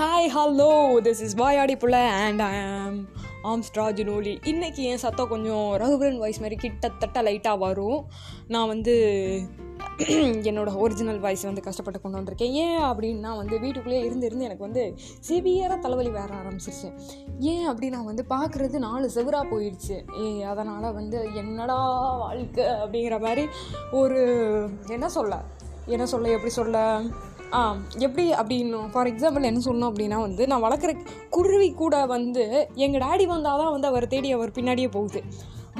Hi hello this is வாயாடி புள்ள and I ஆம் ஆம்ஸ்ட்ரா ஜுனோலி இன்றைக்கி என் சத்தம் கொஞ்சம் ரகுபரன் வாய்ஸ் மாதிரி கிட்டத்தட்ட லைட்டாக வரும். நான் வந்து என்னோட ஒரிஜினல் வாய்ஸ் வந்து கஷ்டப்பட்டு கொண்டு வந்திருக்கேன். ஏன் அப்படின்னா வந்து வீட்டுக்குள்ளேயே இருந்து இருந்து எனக்கு வந்து சிவியராக தலைவலி வேற ஆரம்பிச்சிருச்சு. ஏன் அப்படின்னா வந்து பார்க்குறது நாலு செவராக போயிடுச்சு. ஏ அதனால் வந்து என்னடா வாழ்க்கை அப்படிங்கிற மாதிரி ஒரு என்ன சொல்ல? என்ன சொல்ல எப்படி சொல்ல? எப்படி அப்படின்னு ஃபார் எக்ஸாம்பிள் என்ன சொல்லணும் அப்படின்னா வந்து நான் வளர்க்குற குருவி கூட வந்து எங்கள் டேடி வந்தால் தான் வந்து அவர் தேடி அவர் பின்னாடியே போகுது.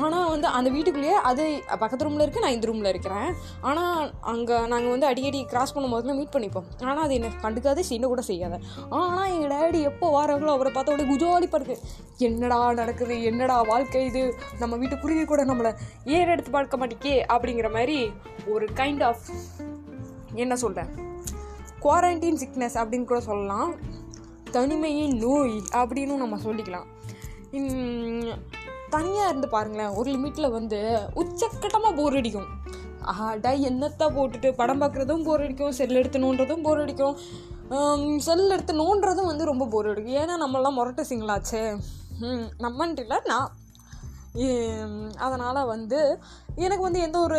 ஆனால் வந்து அந்த வீட்டுக்குள்ளேயே அது பக்கத்து ரூமில் இருக்குது நான் இந்த ரூமில் இருக்கிறேன். ஆனால் அங்கே நாங்கள் வந்து அடிக்கடி கிராஸ் பண்ணும் போதுல மீட் பண்ணிப்போம். ஆனால் அது என்ன கண்டுக்காது சின்ன கூட செய்யாத. ஆனால் எங்கள் டேடி எப்போ வாராங்களோ அவரை பார்த்த உடனே குஜோலிப்பாக இருக்குது என்னடா நடக்குது என்னடா வாழ்க்கை இது? நம்ம வீட்டு குருவி கூட நம்மளை ஏர் எடுத்து பார்க்க மாட்டேக்கே? அப்படிங்கிற மாதிரி ஒரு கைண்ட் ஆஃப் என்ன சொல்கிறேன் குவாரண்டைன் சிக்னஸ் அப்படின்னு கூட சொல்லலாம். தனிமையின் நோய் அப்படின்னு நம்ம சொல்லிக்கலாம். தனியாக இருந்து பாருங்களேன் ஒரு லிமிட்டில் வந்து உச்சக்கட்டமாக போர் அடிக்கும். ஆடா என்னத்தை போட்டுட்டு படம் பார்க்குறதும் போர் அடிக்கும் செல் எடுத்து நோண்டுறதும் போர் அடிக்கும். செல் எடுத்து நோண்டுறதும் வந்து ரொம்ப போர் அடிக்கும். ஏன்னா நம்மளாம் முரட்டு சிங்களாச்சே நம்மன்ட்டு இல்லை நான். அதனால் வந்து எனக்கு வந்து எந்த ஒரு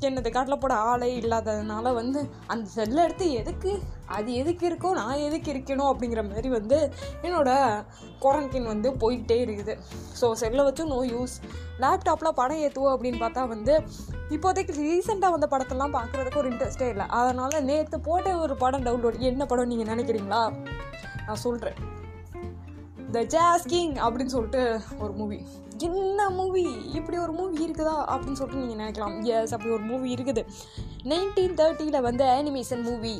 என்னது காட்டில் போட ஆளே இல்லாததுனால வந்து அந்த செல்லை எடுத்து எதுக்கு அது எதுக்கு இருக்கோ நான் எதுக்கு இருக்கணும் அப்படிங்கிற மாதிரி வந்து என்னோடய குவாரண்டைன் வந்து போய்கிட்டே இருக்குது. ஸோ செல்லை வச்சும் நோ யூஸ் லேப்டாப்பில் படம் ஏற்றுவோம் அப்படின்னு பார்த்தா வந்து இப்போதைக்கு ரீசெண்டாக வந்த படத்தெல்லாம் பார்க்குறதுக்கு ஒரு இன்ட்ரெஸ்டே இல்லை. அதனால் நேற்று போட்ட ஒரு படம் டவுன்லோட் என்ன படம் நீங்கள் நினைக்கிறீங்களா? நான் சொல்கிறேன் த ஜாஸ் கிங் அப்படின்னு சொல்லிட்டு ஒரு மூவி என்ன மூவி இப்படி ஒரு மூவி இருக்குதா அப்படின்னு சொல்லிட்டு நீங்கள் நினைக்கலாம். எஸ் அப்படி ஒரு மூவி இருக்குது. நைன்டீன் தேர்ட்டியில் வந்து அனிமேஷன் மூவி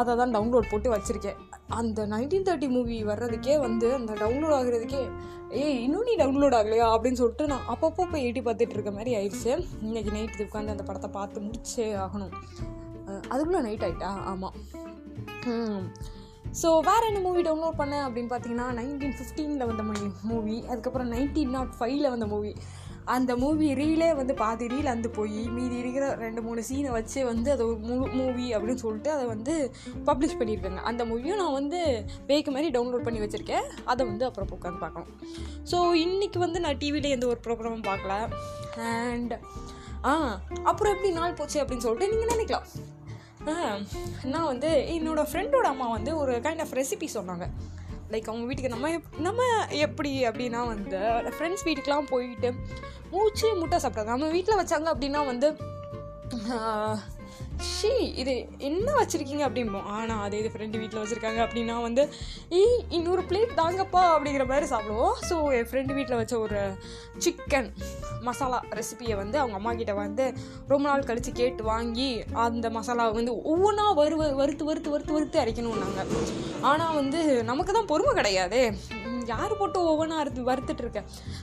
அதை தான் டவுன்லோட் போட்டு வச்சுருக்கேன். அந்த நைன்டீன் தேர்ட்டி மூவி வர்றதுக்கே வந்து அந்த டவுன்லோட் ஆகுறதுக்கே ஏய் இன்னும் நீ டவுன்லோட் ஆகலையா? அப்படின்னு சொல்லிட்டு நான் அப்பப்போ போய் எட்டி பார்த்துட்டு இருக்க மாதிரி ஆயிடுச்சு. இன்றைக்கி நைட்டு உட்காந்து அந்த படத்தை பார்த்து முடிச்சே ஆகணும். அதுக்குள்ளே நைட் ஆகிட்டா ஆமாம் ஸோ வேறு என்ன மூவி டவுன்லோட் பண்ணேன் அப்படின்னு பார்த்தீங்கன்னா நைன்டீன் ஃபிஃப்டீனில் வந்த மூவி அதுக்கப்புறம் நைன்டீன் நாட் ஃபைவ்ல வந்த மூவி அந்த மூவி ரீலே வந்து பாதி ரீல் அந்து போய் மீதி இருக்கிற ரெண்டு மூணு சீனை வச்சு வந்து அது ஒரு முழு மூவி அப்படின்னு சொல்லிட்டு அதை வந்து பப்ளிஷ் பண்ணியிருக்காங்க. அந்த மூவியும் நான் வந்து பேக்கு மாதிரி டவுன்லோட் பண்ணி வச்சுருக்கேன். அதை வந்து அப்புறம் உட்காந்து பார்க்கணும் ஸோ இன்றைக்கி வந்து நான் டிவியில் எந்த ஒரு ப்ரோக்ராமும் பார்க்கல. அண்ட் ஆ அப்புறம் எப்படி நாள் போச்சு அப்படின்னு சொல்லிட்டு நீங்கள் நினைக்கலாம். நான் வந்து என்னோடய ஃப்ரெண்டோட அம்மா வந்து ஒரு கைண்ட் ஆஃப் ரெசிபி சொன்னாங்க. லைக் அவங்க வீட்டுக்கு நம்ம நம்ம எப்படி அப்படின்னா வந்து ஃப்ரெண்ட்ஸ் வீட்டுக்கெலாம் போயிட்டு மூச்சு முட்டை சாப்பிட்றது. நம்ம வீட்டில் வச்சாங்க அப்படின்னா வந்து ஷீ இது என்ன வச்சுருக்கீங்க அப்படிம்போம் ஆனால் அதே இது ஃப்ரெண்டு வீட்டில் வச்சுருக்காங்க அப்படின்னா வந்து ஈ இன்னொரு பிளேட் தாங்கப்பா அப்படிங்கிற மாதிரி சாப்பிடுவோம். ஸோ என் ஃப்ரெண்டு வீட்டில் வச்ச ஒரு சிக்கன் மசாலா ரெசிபியை வந்து அவங்க அம்மா கிட்ட வந்து ரொம்ப நாள் கழித்து கேட்டு வாங்கி அந்த மசாலாவை வந்து ஒவ்வொன்றா வறு வறுத்து வறுத்து வறுத்து வறுத்து அரைக்கணும் நாங்கள் ஆனால் வந்து நமக்கு தான் பொறுமை கிடையாது. யார் போட்டு ஒவ்வொன்றா அறுத்து வறுத்துட்டு இருக்க?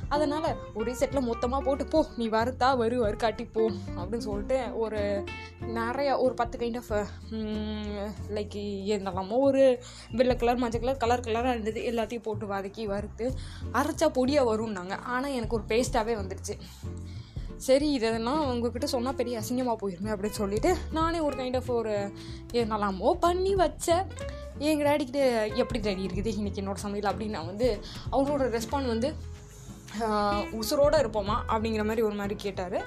அதனால் ஒரே செட்டில் மொத்தமாக போட்டு போ நீ வறுத்தா வரு வறுக்காட்டி போ அப்படின்னு சொல்லிட்டு ஒரு நிறைய ஒரு பத்து கைண்ட் ஆஃப் லைக் என்னெல்லாமோ ஒரு வெள்ளை கலர் மஞ்சள் கலர் கலர் கலராக இருந்தது. எல்லாத்தையும் போட்டு வதக்கி வறுத்து அரைச்சா பொடியாக வரும்னாங்க. ஆனால் எனக்கு ஒரு பேஸ்ட்டாகவே வந்துடுச்சு. சரி இதெல்லாம் உங்ககிட்ட சொன்னால் பெரிய அசிங்கமாக போயிருமே அப்படின்னு சொல்லிட்டு நானே ஒரு கைண்ட் ஆஃப் ஒரு என்னெல்லாமோ பண்ணி வச்சேன். எங்கள் டேடிக்கிட்ட எப்படி டேடி இருக்குது இன்றைக்கி என்னோடய சமையல் அப்படின்னு நான் வந்து அவங்களோட ரெஸ்பாண்ட் வந்து உசுரோடு இருப்போமா? அப்படிங்கிற மாதிரி ஒரு மாதிரி கேட்டார்.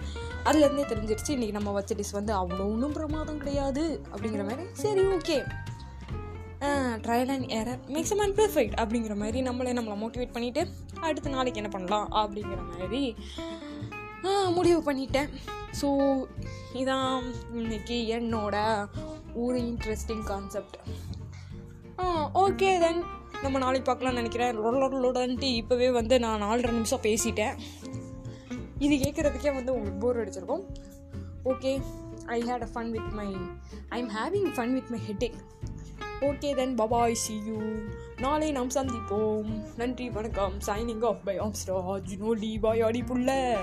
அதுலேருந்தே தெரிஞ்சிருச்சு இன்றைக்கி நம்ம வச்ச டிஷ் வந்து அவ்வளோ ஒன்றும் பிரமாதம் கிடையாது. அப்படிங்கிற மாதிரி சரி okay trial and error maximum and perfect அப்படிங்கிற மாதிரி நம்மளே நம்மளை மோட்டிவேட் பண்ணிவிட்டு அடுத்த நாளைக்கு என்ன பண்ணலாம் அப்படிங்கிற மாதிரி முடிவு பண்ணிட்டேன். ஸோ இதான் இன்னைக்கு என்னோட ஒரு இன்ட்ரெஸ்டிங் கான்செப்ட் ஓகே தென் நம்ம நாளைக்கு பார்க்கலாம்னு நினைக்கிறேன். லொடலொடலொடன்ட்டு இப்போவே வந்து நான் நாலரை நிமிஷம் பேசிட்டேன். இது கேட்குறதுக்கே வந்து உங்களுக்கு bore அடிச்சிருக்கும். Okay I had a fun with my I am having fun with my headache okay then bye bye see you நாளை நாம் சந்திப்போம். நன்றி வணக்கம். சைனிங் ஆஃப் பை ஆம்ஸ்டா ஜினோலி பாய் அடி புள்ள